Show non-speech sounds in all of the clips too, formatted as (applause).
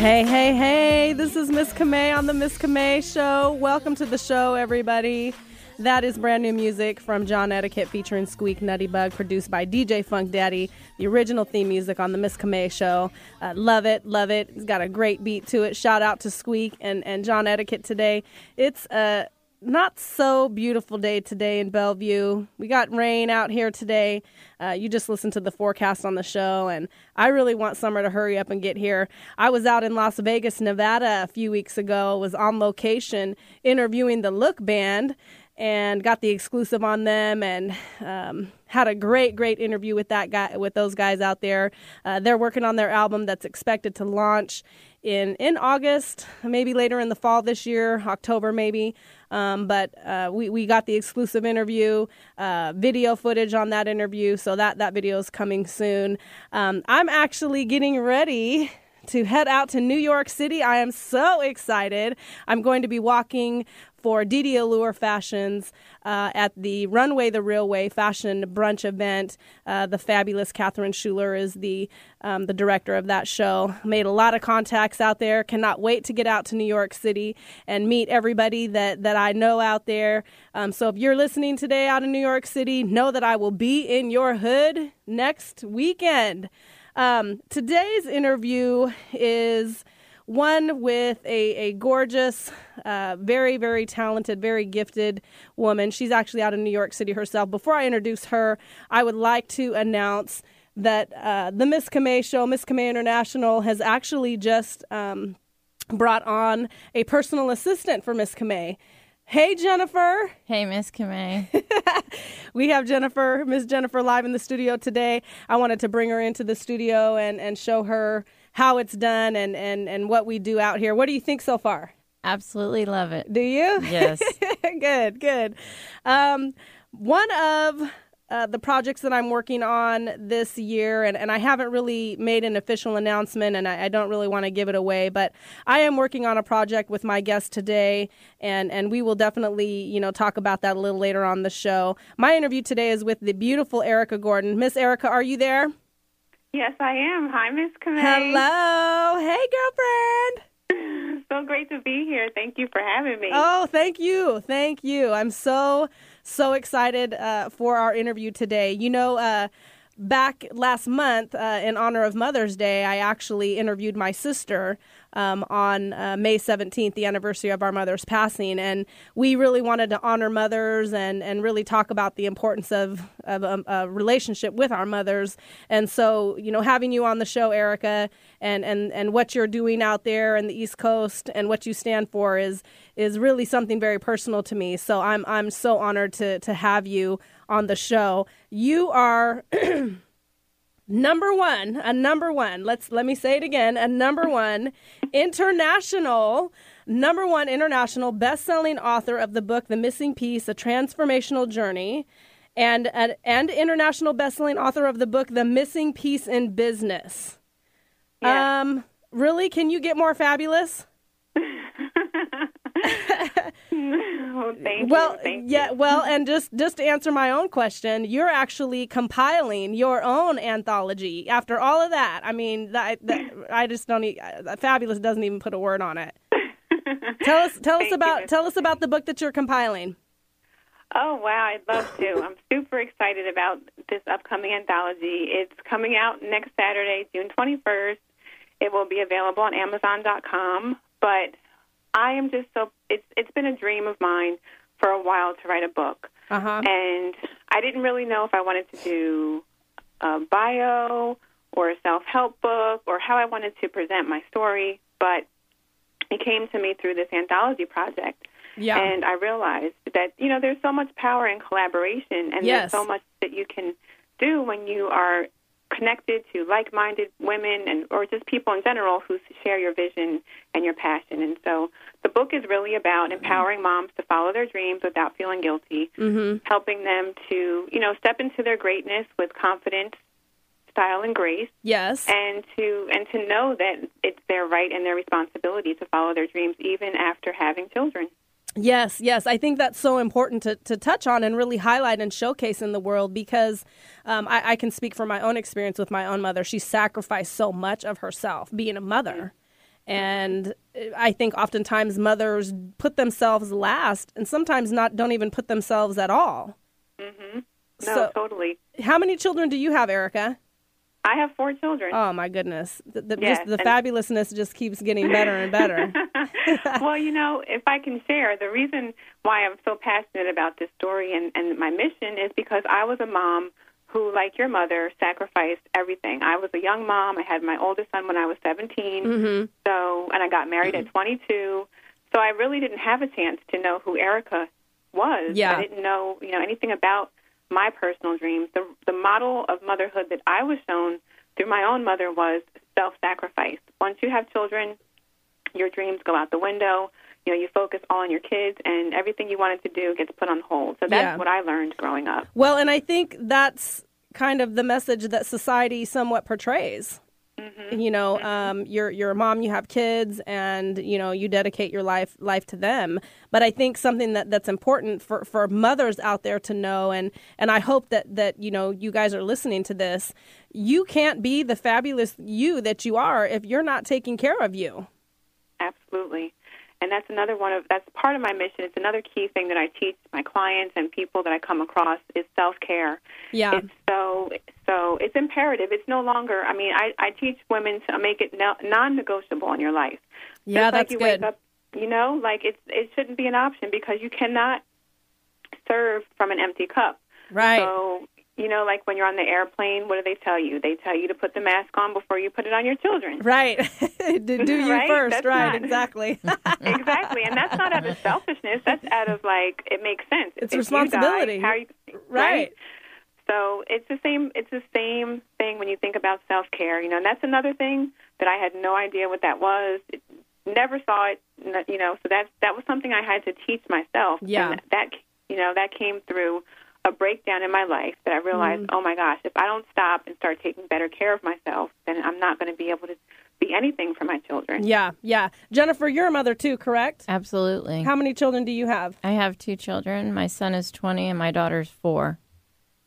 Hey, hey, hey, this is Miss Camay on the Miss Camay Show. Welcome to the show, everybody. That is brand new music from John Etiquette featuring Squeak Nutty Bug, produced by DJ Funk Daddy, the original theme music on the Miss Camay Show. Uh, love it, love it. It's got a great beat to it. Shout out to Squeak and, and John Etiquette today. It's a not so beautiful day today in Bellevue. We got rain out here today. Uh, you just listened to the forecast on the show, and I really want summer to hurry up and get here. I was out in Las Vegas, Nevada a few weeks ago, was on location interviewing the Look Band and got the exclusive on them and um, had a great great interview with that guy with those guys out there uh, they're working on their album that's expected to launch in in august maybe later in the fall this year october maybe um, but uh, we, we got the exclusive interview uh, video footage on that interview. So that that video is coming soon. Um, i'm actually getting ready to head out to New York City. I am so excited. I'm going to be walking for Didi Allure Fashions uh, at the Runway the Real Way fashion brunch event. Uh, the fabulous Catherine Schuler is the um, the director of that show. Made a lot of contacts out there. Cannot wait to get out to New York City and meet everybody that that I know out there. Um, so if you're listening today out in New York City, know that I will be in your hood next weekend. Um, today's interview is one with a, a gorgeous, uh, very, very talented, very gifted woman. She's actually out in New York City herself. Before I introduce her, I would like to announce that uh, the Miss Camay show, Miss Camay International, has actually just um, brought on a personal assistant for Miss Camay. Hey, Jennifer. Hey, Miss Camay. (laughs) (laughs) we have Jennifer, Miss Jennifer, live in the studio today. I wanted to bring her into the studio and, and show her how it's done and, and, and what we do out here. What do you think so far? Absolutely love it. Do you? Yes. (laughs) good, good. Um, one of uh, the projects that I'm working on this year, and, and I haven't really made an official announcement, and I, I don't really want to give it away, but I am working on a project with my guest today, and, and we will definitely, you know, talk about that a little later on the show. My interview today is with the beautiful Erica Gordon. Miss Erica, are you there? Yes, I am. Hi, Miss Camay. Hello. Hey, girlfriend. (laughs) So great to be here. Thank you for having me. Oh, thank you. Thank you. I'm so, so excited uh, for our interview today. You know, uh, back last month, uh, in honor of Mother's Day, I actually interviewed my sister um, on uh, May 17th, the anniversary of our mother's passing. And we really wanted to honor mothers and, and really talk about the importance of, of a, a relationship with our mothers. And so, you know, having you on the show, Erica, and, and, and what you're doing out there in the East Coast and what you stand for is is really something very personal to me. So I'm I'm so honored to to have you on the show. You are (clears throat) number one, a number one. Let's let me say it again, a number one international number one international best-selling author of the book The Missing Piece: A Transformational Journey. And, and, and international best-selling author of the book The Missing Piece in Business. Yeah. Um, really? Can you get more fabulous? (laughs) well, thank well, you. Thank yeah, well, and just just to answer my own question, you're actually compiling your own anthology. After all of that, I mean, that, that I just don't. uh, Fabulous doesn't even put a word on it. (laughs) Tell us, tell us Thank you, about, tell us about the book that you're compiling. Oh wow, I'd love to. I'm super excited about this upcoming anthology. It's coming out next Saturday, June 21st. It will be available on Amazon.com. But I am just so it's it's been a dream of mine for a while to write a book, Uh huh. and I didn't really know if I wanted to do a bio or a self-help book or how I wanted to present my story, but it came to me through this anthology project. Yeah. And I realized that, you know, there's so much power in collaboration and Yes. there's so much that you can do when you are connected to like-minded women and or just people in general who share your vision and your passion. And so the book is really about empowering moms to follow their dreams without feeling guilty, mm-hmm. helping them to, you know, step into their greatness with confidence, style and grace Yes. and to and to know that it's their right and their responsibility to follow their dreams even after having children. Yes, yes. I think that's so important to, to touch on and really highlight and showcase in the world because um, I, I can speak from my own experience with my own mother. She sacrificed so much of herself being a mother. And I think oftentimes mothers put themselves last and sometimes not don't even put themselves at all. Mhm. No, totally. How many children do you have, Erica? I have four children. Oh my goodness! The, the, Yes, just the fabulousness just keeps getting better and better. (laughs) (laughs) well, you know, if I can share, the reason why I'm so passionate about this story and, and my mission is because I was a mom who, like your mother, sacrificed everything. I was a young mom. I had my oldest son when I was 17. hmm So, and I got married at 22. So I really didn't have a chance to know who Erica was. Yeah. I didn't know, you know, anything about my personal dreams. The the model of motherhood that I was shown through my own mother was self-sacrifice. Once you have children, your dreams go out the window. You know, you focus all on your kids, and everything you wanted to do gets put on hold. So that's Yeah. what I learned growing up. Well, and I think that's kind of the message that society somewhat portrays. Mm-hmm. You know, um, you're you're a mom, you have kids, and you know you dedicate your life life to them. But I think something that, that's important for, for mothers out there to know, and and I hope that that you know you guys are listening to this. You can't be the fabulous you that you are if you're not taking care of you. Absolutely. And that's another one of that's part of my mission. It's another key thing that I teach my clients and people that I come across is self care. Yeah. It's so so it's imperative. It's no longer. I mean, I I teach women to make it no, non-negotiable in your life. Yeah, Just like that's you good. Wake up, you know, like it's it shouldn't be an option because you cannot serve from an empty cup. Right. So you know, like when you're on the airplane, what do they tell you? They tell you to put the mask on before you put it on your children. Right. (laughs) do, you Right? first. That's right. not- Exactly. (laughs) (laughs) exactly, and that's not out of selfishness. That's out of like it makes sense. It's If responsibility. die, how you, Right. So it's the same. It's the same thing when you think about self care. You know, and that's another thing that I had no idea what that was. It, never saw it. You know, so that that was something I had to teach myself. Yeah. And that you know that came through a breakdown in my life that I realized, Mm-hmm. oh my gosh, if I don't stop and start taking better care of myself, then I'm not going to be able to be anything for my children. yeah. Yeah. Jennifer, you're a mother too, correct? Absolutely. How many children do you have? I have two children. My son is 20 and my daughter's 4.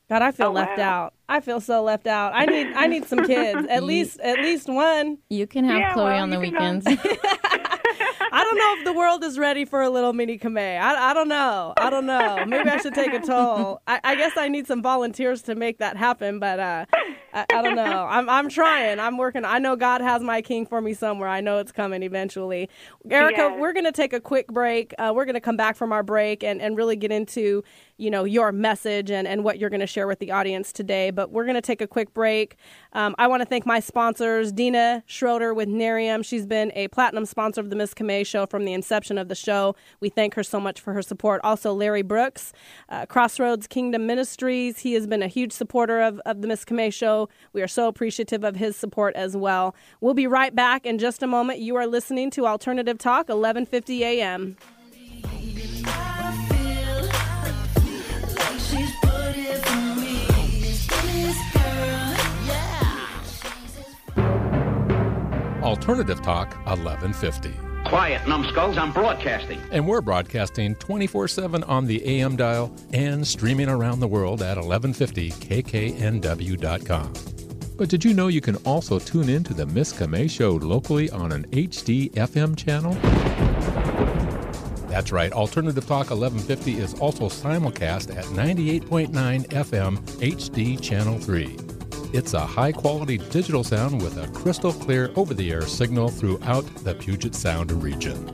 God, I feel Oh, left wow. out. I feel so left out. I need I need some kids. (laughs) At least at least one. You can have Yeah, Chloe well, on the you can go- weekends. (laughs) (laughs) I don't know if the world is ready for a little mini Camay. I, I don't know. I don't know. Maybe I should take a toll. I, I guess I need some volunteers to make that happen, but uh, I, I don't know. I'm I'm trying. I'm working. I know God has my king for me somewhere. I know it's coming eventually. Erica, Yes. we're going to take a quick break. Uh, we're going to come back from our break and, and really get into you know your message and, and what you're going to share with the audience today. But we're going to take a quick break. Um, I want to thank my sponsors, Dina Schroeder with Nerium. She's been a platinum sponsor of the Miss Camay show from the inception of the show. We thank her so much for her support. Also, Larry Brooks, uh, Crossroads Kingdom Ministries. He has been a huge supporter of, of the Miss Camay show. We are so appreciative of his support as well. We'll be right back in just a moment. You are listening to Alternative Talk, 1150 a.m. Alternative Talk 1150. Quiet, numbskulls, I'm broadcasting. And we're broadcasting 24 7 on the AM dial and streaming around the world at 1150kknw.com. But did you know you can also tune in to the Miss Camay Show locally on an HD FM channel? That's right, Alternative Talk 1150 is also simulcast at 98.9 FM HD Channel 3. It's a high quality digital sound with a crystal clear over the air signal throughout the Puget Sound region.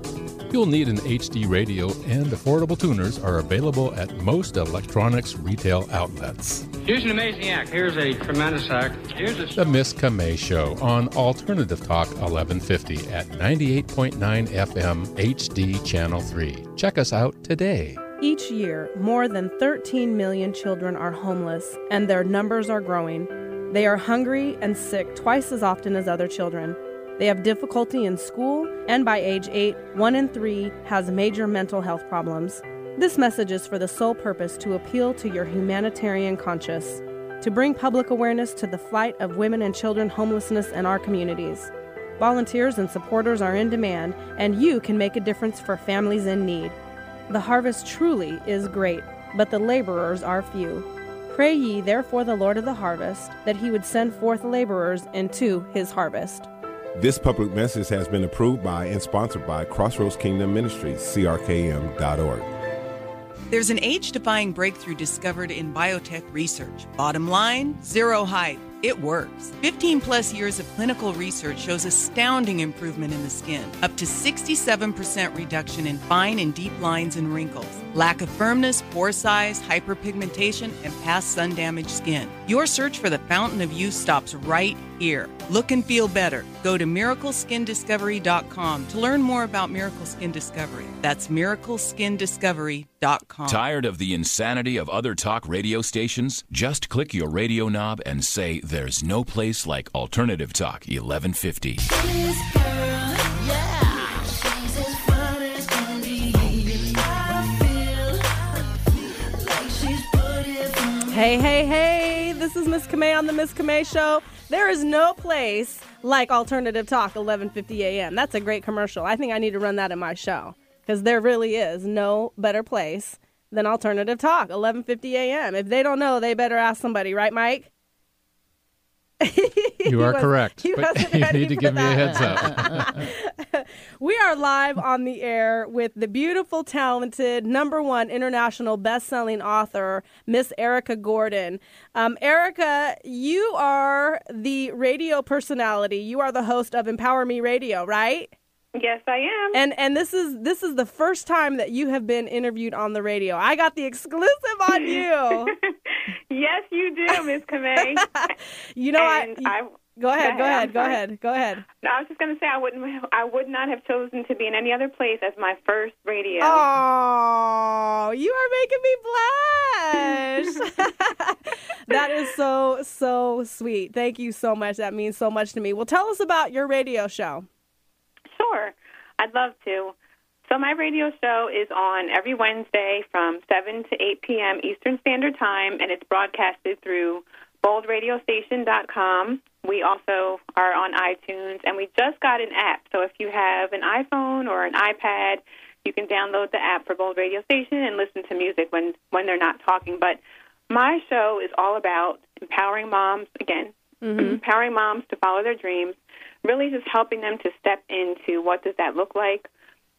You'll need an HD radio, and affordable tuners are available at most electronics retail outlets. Here's an amazing act. Here's a tremendous act. Here's a The Miss Camay Show on Alternative Talk 1150 at 98.9 FM HD Channel 3. Check us out today. Each year, more than 13 million children are homeless, and their numbers are growing. They are hungry and sick twice as often as other children. They have difficulty in school, and by age 8, 1 in 3 has major mental health problems. This message is for the sole purpose to appeal to your humanitarian conscience, to bring public awareness to the plight of women and children homelessness in our communities. Volunteers and supporters are in demand, and you can make a difference for families in need. The harvest truly is great, but the laborers are few. Pray ye therefore the Lord of the harvest, that he would send forth laborers into his harvest. This public message has been approved by and sponsored by Crossroads Kingdom Ministries, crkm.org. There's an age defying breakthrough discovered in biotech research. Bottom line zero hype. It works. 15 plus years of clinical research shows astounding improvement in the skin, up to 67% reduction in fine and deep lines and wrinkles, lack of firmness, pore size, hyperpigmentation, and past sun damaged skin. Your search for the fountain of youth stops right here. Look and feel better. Go to miracleskindiscovery.com to learn more about Miracle Skin Discovery. That's miracleskindiscovery.com. Tired of the insanity of other talk radio stations? Just click your radio knob and say, There's no place like Alternative Talk 1150. Hey, hey, hey, this is Miss Camay on the Miss Camay Show. There is no place like Alternative Talk 1150 a.m. That's a great commercial. I think I need to run that in my show because there really is no better place than Alternative Talk 1150 a.m. If they don't know, they better ask somebody, right, Mike? (laughs) You are was- correct, but (laughs) you need to give me a heads up. (laughs) We are live on the air with the beautiful, talented, number one international best-selling author, Miss Erica Gordon. Um, Erica, you are the radio personality. You are the host of Empower Me Radio, right? Yes, I am. And and this is this is the first time that you have been interviewed on the radio. I got the exclusive on you. (laughs) yes, you do, Miss Camay. (laughs) you know, I, And I go ahead, go ahead, go ahead, go ahead. No, I was just going to say I wouldn't. I would not have chosen to be in any other place as my first radio. Oh, you are making me blush. (laughs) that is so, so sweet. Thank you so much. That means so much to me. Well, tell us about your radio show. Sure, I'd love to. So my radio show is on every Wednesday from 7 to 8 p.m. Eastern Standard Time, and it's broadcasted through boldradiostation.com. We also are on iTunes, and we just got an app. So if you have an iPhone or an iPad, you can download the app for Bold Radio Station and listen to music when when they're not talking. But my show is all about empowering moms again, empowering moms to follow their dreams, really just helping them to step into what does that look like.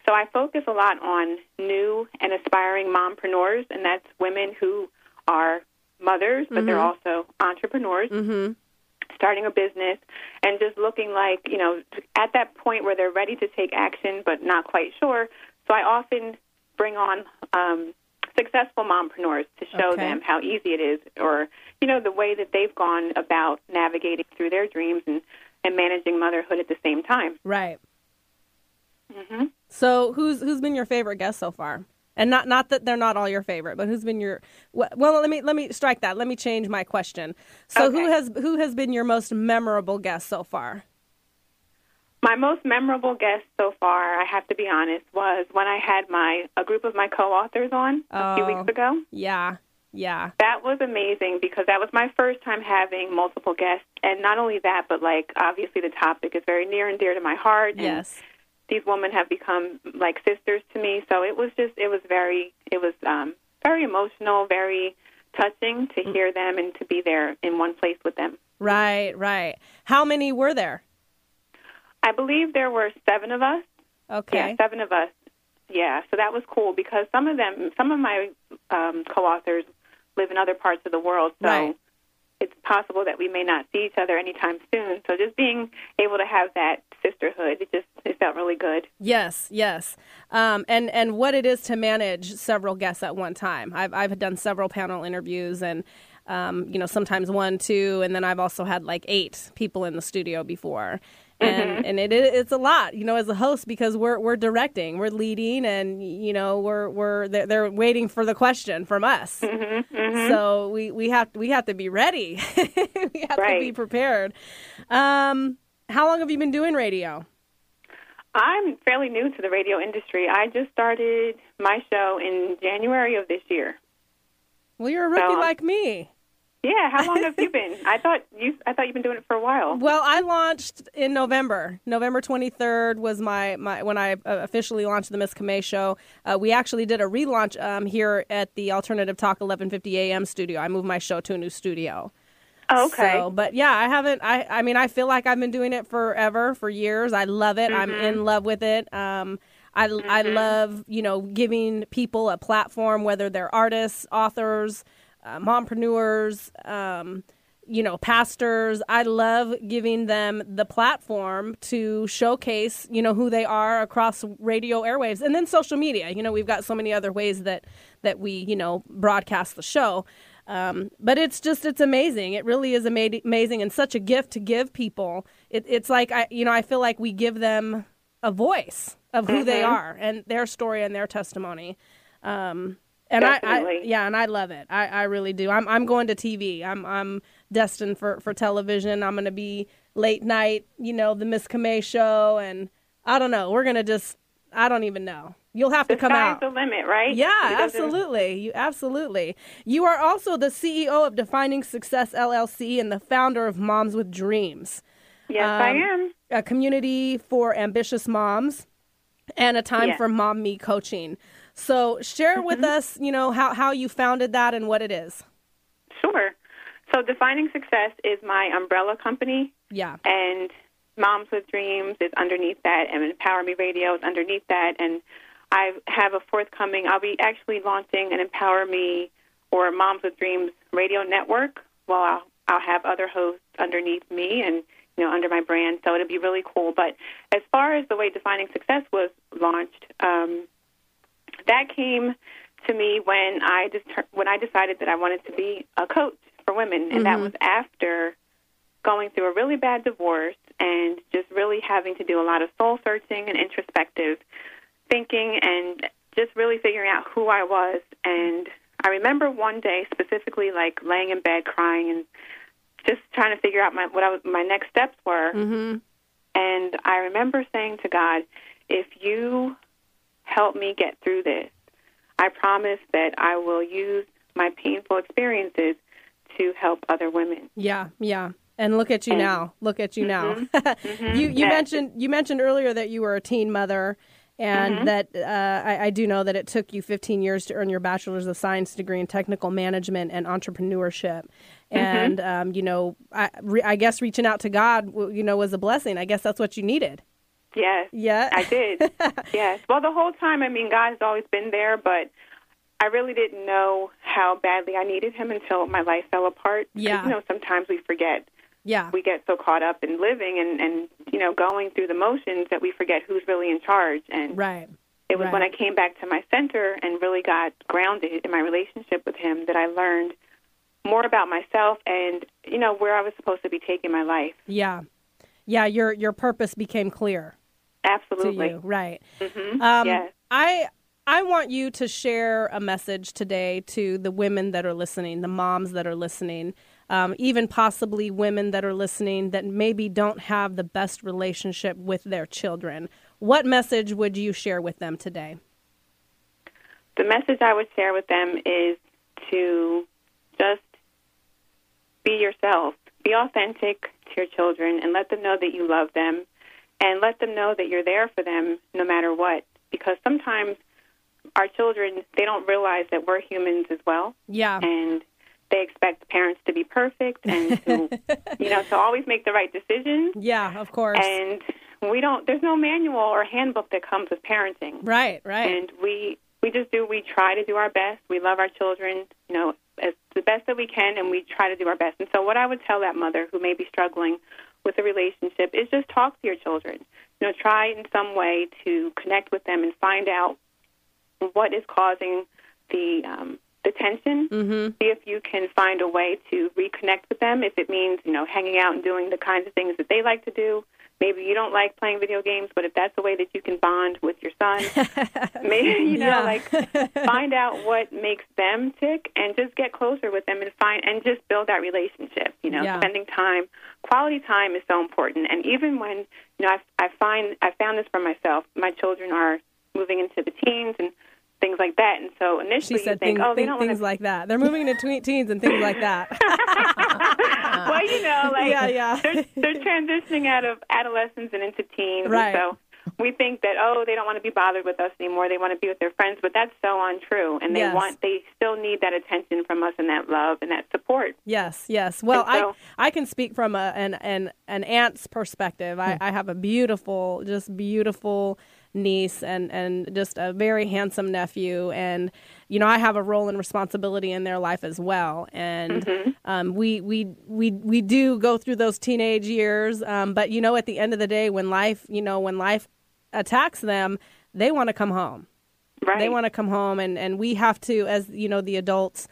So I focus a lot on new and aspiring mompreneurs, and that's women who are mothers, but they're also entrepreneurs Mm-hmm. Starting a business and just looking like, you know, at that point where they're ready to take action but not quite sure. So I often bring on um, successful mompreneurs to show Okay. them how easy it is or, you know, the way that they've gone about navigating through their dreams and, and managing motherhood at the same time. Right. hmm So, who's who's been your favorite guest so far? And not not that they're not all your favorite, but who's been your well? Let me let me strike that. Let me change my question. So, who has who has been your most memorable guest so far? My most memorable guest so far, I have to be honest, was when I had my a group of my co-authors on a few Oh. weeks ago. Yeah, yeah. That was amazing because that was my first time having multiple guests, and not only that, but like obviously the topic is very near and dear to my heart. Yes. These women have become like sisters to me, so it was just it was very it was um, very emotional, very touching to Mm. hear them and to be there in one place with them. Right, right. How many were there? I believe there were seven of us. Okay. Yeah, seven of us. Yeah, so that was cool because some of them, some of my um, co-authors live in other parts of the world, so Right. It's possible that we may not see each other anytime soon. So just being able to have that sisterhood, it just it felt really good. Yes, yes. Um, and and what it is to manage several guests at one time. I've I've done several panel interviews and um, you know sometimes one, two, and then I've also had like eight people in the studio before. And (laughs) and it it's a lot, you know, as a host because we're we're directing, we're leading, and you know we're we're they're, they're waiting for the question from us. So we we have we have to be ready. (laughs) we have to be prepared. Um, how long have you been doing radio? I'm fairly new to the radio industry. I just started my show in January of this year. Well, you're a rookie So- like me. Yeah, how long have you (laughs) been? I thought you I thought you've been doing it for a while. Well, I launched in November. November 23rd was my, my when I uh, officially launched the Miss Camay show. Uh, we actually did a relaunch um, here at the Alternative Talk 1150 AM studio. I moved my show to a new studio. Oh, okay. So, but yeah, I haven't. I I mean, I feel like I've been doing it forever, for years. I love it. I'm Mm-hmm. in love with it. Um, I I love you know giving people a platform, whether they're artists, authors, uh, mompreneurs. Um, you know, pastors. I love giving them the platform to showcase, you know, who they are across radio airwaves and then social media. You know, we've got so many other ways that that we, you know, broadcast the show. Um, but it's just it's amazing. It really is ama- amazing and such a gift to give people. It, it's like I, you know, I feel like we give them a voice of who they are and their story and their testimony. Um, and I, I, yeah, and I love it. I, I really do. I'm, I'm going to TV. I'm, I'm destined for, for television. I'm going to be late night, you know, the Miss Camay show, and I don't know. We're gonna just, I don't even know. You'll have to come out. the limit, right? Yeah, absolutely. You absolutely. You are also the CEO of Defining Success LLC and the founder of Moms with Dreams, Yes, I Um, am. a community for ambitious moms and a time for mom me coaching. So, share with us, you know, how how you founded that and what it is. Sure. So, Defining Success is my umbrella company, Yeah. and Moms with Dreams is underneath that, and Empower Me Radio is underneath that. And I have a forthcoming, I'll be actually launching an Empower Me or Moms with Dreams radio network. Well, I'll, I'll have other hosts underneath me and you know under my brand, so it'll be really cool. But as far as the way Defining Success was launched, um, that came to me when I just when I decided that I wanted to be a coach for women, and that was after going through a really bad divorce and just really having to do a lot of soul searching and introspective thinking and just really figuring out who I was. And I remember one day specifically, like laying in bed crying and just trying to figure out my what I was, my next steps were. Mm-hmm. And I remember saying to God, if you help me get through this, I promise that I will use my painful experiences to help other women. Yeah, yeah. And look at you And- now. Look at you now. Mm-hmm. (laughs) you you Yes. mentioned you mentioned earlier that you were a teen mother, and Mm-hmm. that uh, I, I do know that it took you 15 years to earn your bachelor's of science degree in technical management and entrepreneurship. Mm-hmm. And um, you know, I, re, I guess reaching out to God, you know, was a blessing. I guess that's what you needed. Yes. Yeah. I did. (laughs) yes. Well, the whole time, I mean, God has always been there, but I really didn't know how badly I needed Him until my life fell apart. Yeah. You know, sometimes we forget. Yeah. We get so caught up in living and, and you know, going through the motions that we forget who's really in charge. And right. it was right. when I came back to my center and really got grounded in my relationship with Him that I learned more about myself and, you know, where I was supposed to be taking my life. Yeah. Yeah. Your your purpose became clear. Absolutely. to you, right? Mhm. Um, yes. I I want you to share a message today to the women that are listening, the moms that are listening, um, even possibly women that are listening that maybe don't have the best relationship with their children. What message would you share with them today? the message I would share with them is to just be yourself, be authentic to your children, and let them know that you love them, and let them know that you're there for them no matter what. Because sometimes our children they don't realize that we're humans as well, Yeah. and they expect parents to be perfect and to (laughs) you know to always make the right decisions. Yeah, of course. And we don't. There's no manual or handbook that comes with parenting right, right. and we we just do we try to do our best we love our children you know as the best that we can and we try to do our best and so what i would tell that mother who may be struggling with a relationship is just talk to your children. You know try in some way to connect with them and find out what is causing the um, the tension. Mm-hmm. see if you can find a way to reconnect with them. If it means you know hanging out and doing the kinds of things that they like to do maybe you don't like playing video games but if that's a way that you can bond with your son (laughs) maybe you know Yeah. like find out what makes them tick and just get closer with them and find and just build that relationship you know Yeah. spending time quality time is so important and even when you know I, I find i found this for myself my children are moving into the teens and things like that and so She initially you said think things, oh they things, don't want things to like that. They're moving into tween teens and things like that. (laughs) well, you know, (laughs) like Yeah, yeah. They're, they're transitioning out of adolescence and into teens, Right. so we think that oh, they don't want to be bothered with us anymore. They want to be with their friends, but that's so untrue. And they Yes. want they still need that attention from us and that love and that support. Yes, yes. Well, so- I I can speak from a, an an an aunt's perspective. I, hmm. I have a beautiful, just beautiful niece and and just a very handsome nephew. And you know I have a role and responsibility in their life as well. And um, we we we we do go through those teenage years. Um, but you know at the end of the day when life you know when life attacks them they want to come home. Right. they want to come home. And and we have to as you know the adults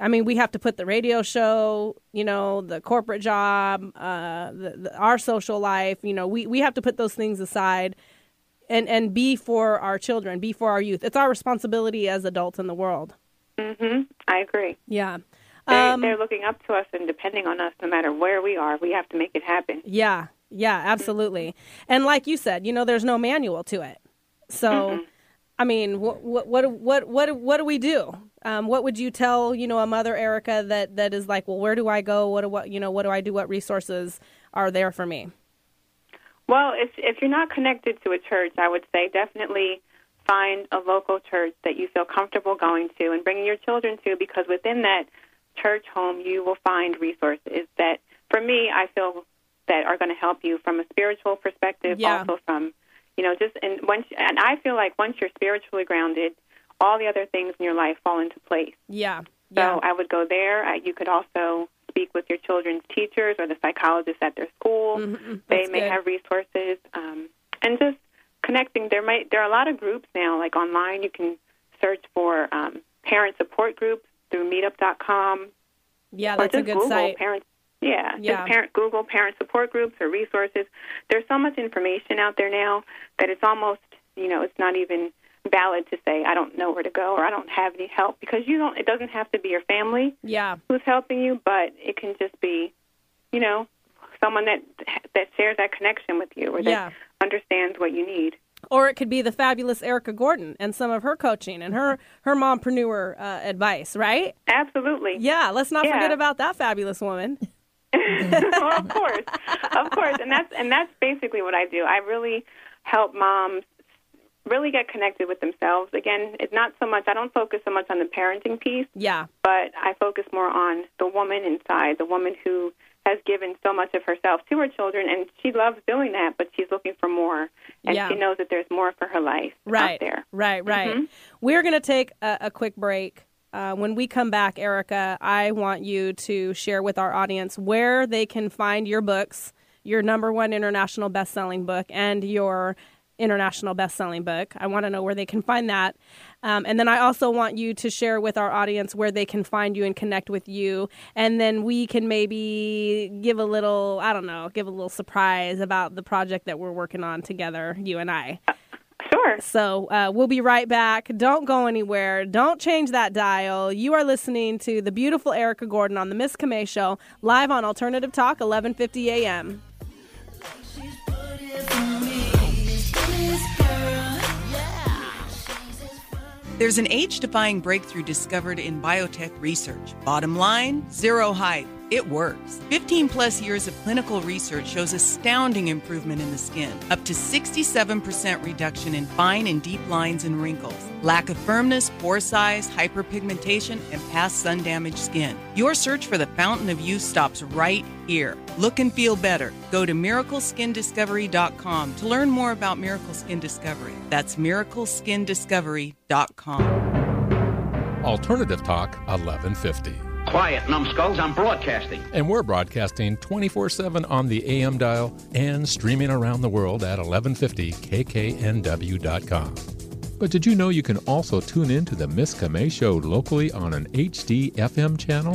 i mean we have to put the radio show you know the corporate job uh the, the, our social life you know we we have to put those things aside and and be for our children be for our youth it's our responsibility as adults in the world hmm I agree. yeah They, um, they're looking up to us and depending on us no matter where we are. We have to make it happen. Yeah, yeah, absolutely. And like you said, you know, there's no manual to it. So, I mean, what what what what what what do we do? Um, what would you tell you know a mother Erica that that is like, well, where do I go? What do what you know? What do I do? What resources are there for me? Well, if if you're not connected to a church, I would say definitely find a local church that you feel comfortable going to and bringing your children to because within that church home you will find resources that for me I feel that are going to help you from a spiritual perspective Yeah. also from you know just and once and I feel like once you're spiritually grounded all the other things in your life fall into place. Yeah, So yeah, I would go there. Uh, you could also speak with your children's teachers or the psychologists at their school. Mhm, They may good. have resources, um, and just connecting. There might there are a lot of groups now, like online. You can search for um, parent support groups through Meetup.com. yeah. That's a good Google site. Parent, yeah, Yeah. just parent Google parent support groups or resources. There's so much information out there now that it's almost you know it's not even valid to say I don't know where to go or I don't have any help because you don't. It doesn't have to be your family Yeah, who's helping you, but it can just be, you know, someone that that shares that connection with you or that Yeah. understands what you need. or it could be the fabulous Erica Gordon and some of her coaching and her her mompreneur uh, advice, right? Absolutely. Yeah, let's not Yeah. forget about that fabulous woman. (laughs) (laughs) well, of course, of course, and that's and that's basically what I do. I really help moms really get connected with themselves. Again, it's not so much. I don't focus so much on the parenting piece, Yeah, but I focus more on the woman inside, the woman who has given so much of herself to her children, and she loves doing that, but she's looking for more, and Yeah. she knows that there's more for her life right out there. right right Mhm. we're going to take a, a quick break uh, when we come back erica i want you to share with our audience where they can find your books your number one international best-selling book and your international best-selling book i want to know where they can find that um, and then i also want you to share with our audience where they can find you and connect with you and then we can maybe give a little i don't know give a little surprise about the project that we're working on together you and i Sure. so uh, we'll be right back. Don't go anywhere. Don't change that dial. You are listening to the beautiful Erica Gordon on the Miss Camay Show, live on Alternative Talk, 11:50 a.m. There's an age defying breakthrough discovered in biotech research. Bottom line zero hype. It works. 15 plus years of clinical research shows astounding improvement in the skin, up to 67% reduction in fine and deep lines and wrinkles, lack of firmness, pore size, hyperpigmentation, and past sun damaged skin. Your search for the fountain of youth stops right here. Look and feel better. Go to miracleskindiscovery.com to learn more about Miracle Skin Discovery. That's miracleskindiscovery.com. Alternative Talk 1150. Quiet, numbskulls, I'm broadcasting. And we're broadcasting 24 7 on the AM dial and streaming around the world at 1150kknw.com. But did you know you can also tune in to the Miss Camay Show locally on an HD FM channel?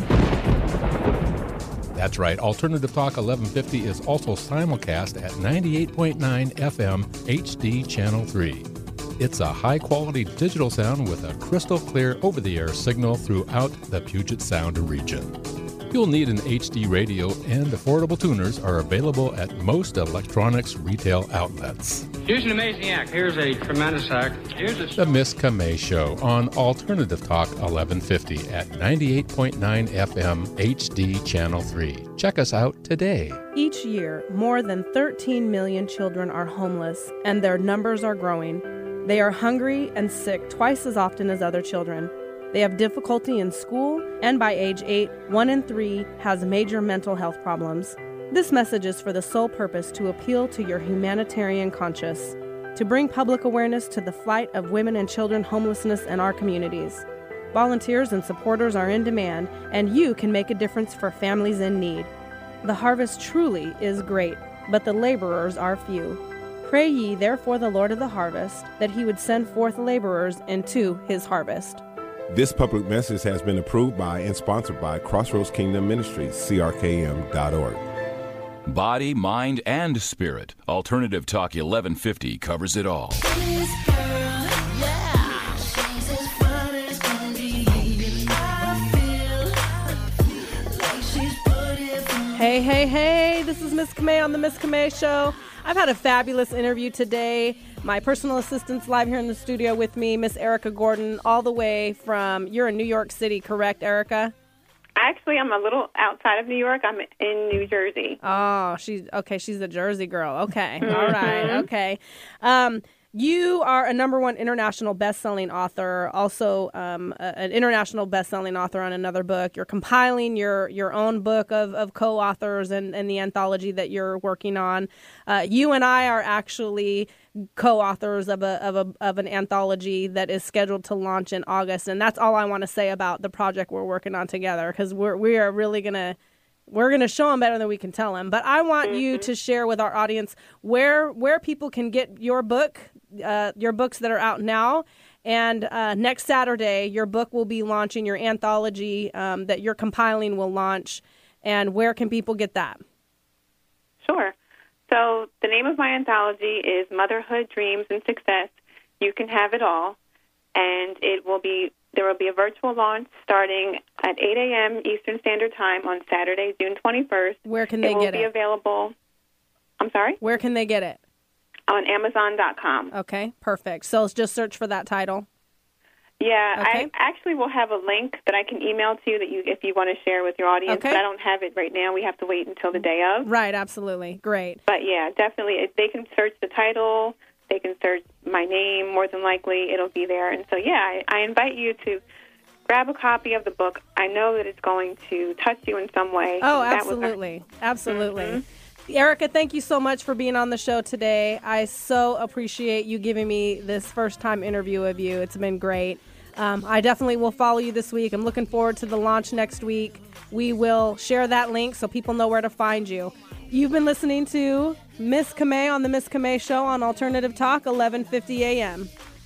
That's right, Alternative Talk 1150 is also simulcast at 98.9 FM HD Channel 3. It's a high quality digital sound with a crystal clear over the air signal throughout the Puget Sound region. You'll need an HD radio, and affordable tuners are available at most electronics retail outlets. Here's an amazing act. Here's a tremendous act. Here's a. The Miss Camay Show on Alternative Talk 1150 at 98.9 FM HD Channel 3. Check us out today. Each year, more than 13 million children are homeless, and their numbers are growing. They are hungry and sick twice as often as other children. They have difficulty in school, and by age 8, 1 in 3 has major mental health problems. This message is for the sole purpose to appeal to your humanitarian conscience, to bring public awareness to the fight of women and children homelessness in our communities. Volunteers and supporters are in demand, and you can make a difference for families in need. The harvest truly is great, but the laborers are few. Pray ye therefore the Lord of the harvest, that he would send forth laborers into his harvest. This public message has been approved by and sponsored by Crossroads Kingdom Ministries, crkm.org. Body, mind, and spirit. Alternative Talk 1150 covers it all. Hey, hey, hey, this is Miss Camay on the Miss Camay Show. I've had a fabulous interview today. My personal assistant's live here in the studio with me, Miss Erica Gordon, all the way from, you're in New York City, correct, Erica? Actually, I'm a little outside of New York. I'm in New Jersey. Oh, she's okay. She's a Jersey girl. Okay, (laughs) all right, okay. Um, you are a number one international best-selling author, also um, a- an international best-selling author on another book. You're compiling your your own book of, of co-authors and, and the anthology that you're working on. Uh, you and I are actually co-authors of a, of a of an anthology that is scheduled to launch in August, and that's all I want to say about the project we're working on together because we're we are really gonna we're going to show them better than we can tell them. But I want you to share with our audience where where people can get your book, uh, your books that are out now. And uh, next Saturday, your book will be launching. Your anthology um, that you're compiling will launch. And where can people get that? Sure. So the name of my anthology is Motherhood, Dreams, and Success. You can have it all, and it will be there will be a virtual launch starting at 8 a.m. Eastern Standard Time on Saturday, June 21st. Where can they it get be it? available. I'm sorry, Where can they get it? On Amazon.com. Okay, perfect. So just search for that title. Yeah, Okay. I actually will have a link that I can email to you that you, if you want to share with your audience. Okay. But I don't have it right now. We have to wait until the day of. Right, absolutely. Great. But yeah, definitely, if they can search the title. They can search my name. More than likely, it'll be there. And so, yeah, I, I invite you to grab a copy of the book. I know that it's going to touch you in some way. Oh, was our- absolutely. Absolutely. Mm-hmm. Erica, thank you so much for being on the show today. I so appreciate you giving me this first time interview of you. It's been great. Um, I definitely will follow you this week. I'm looking forward to the launch next week. We will share that link so people know where to find you. You've been listening to Miss Camay on the Miss Camay Show on Alternative Talk, 11:50 a.m.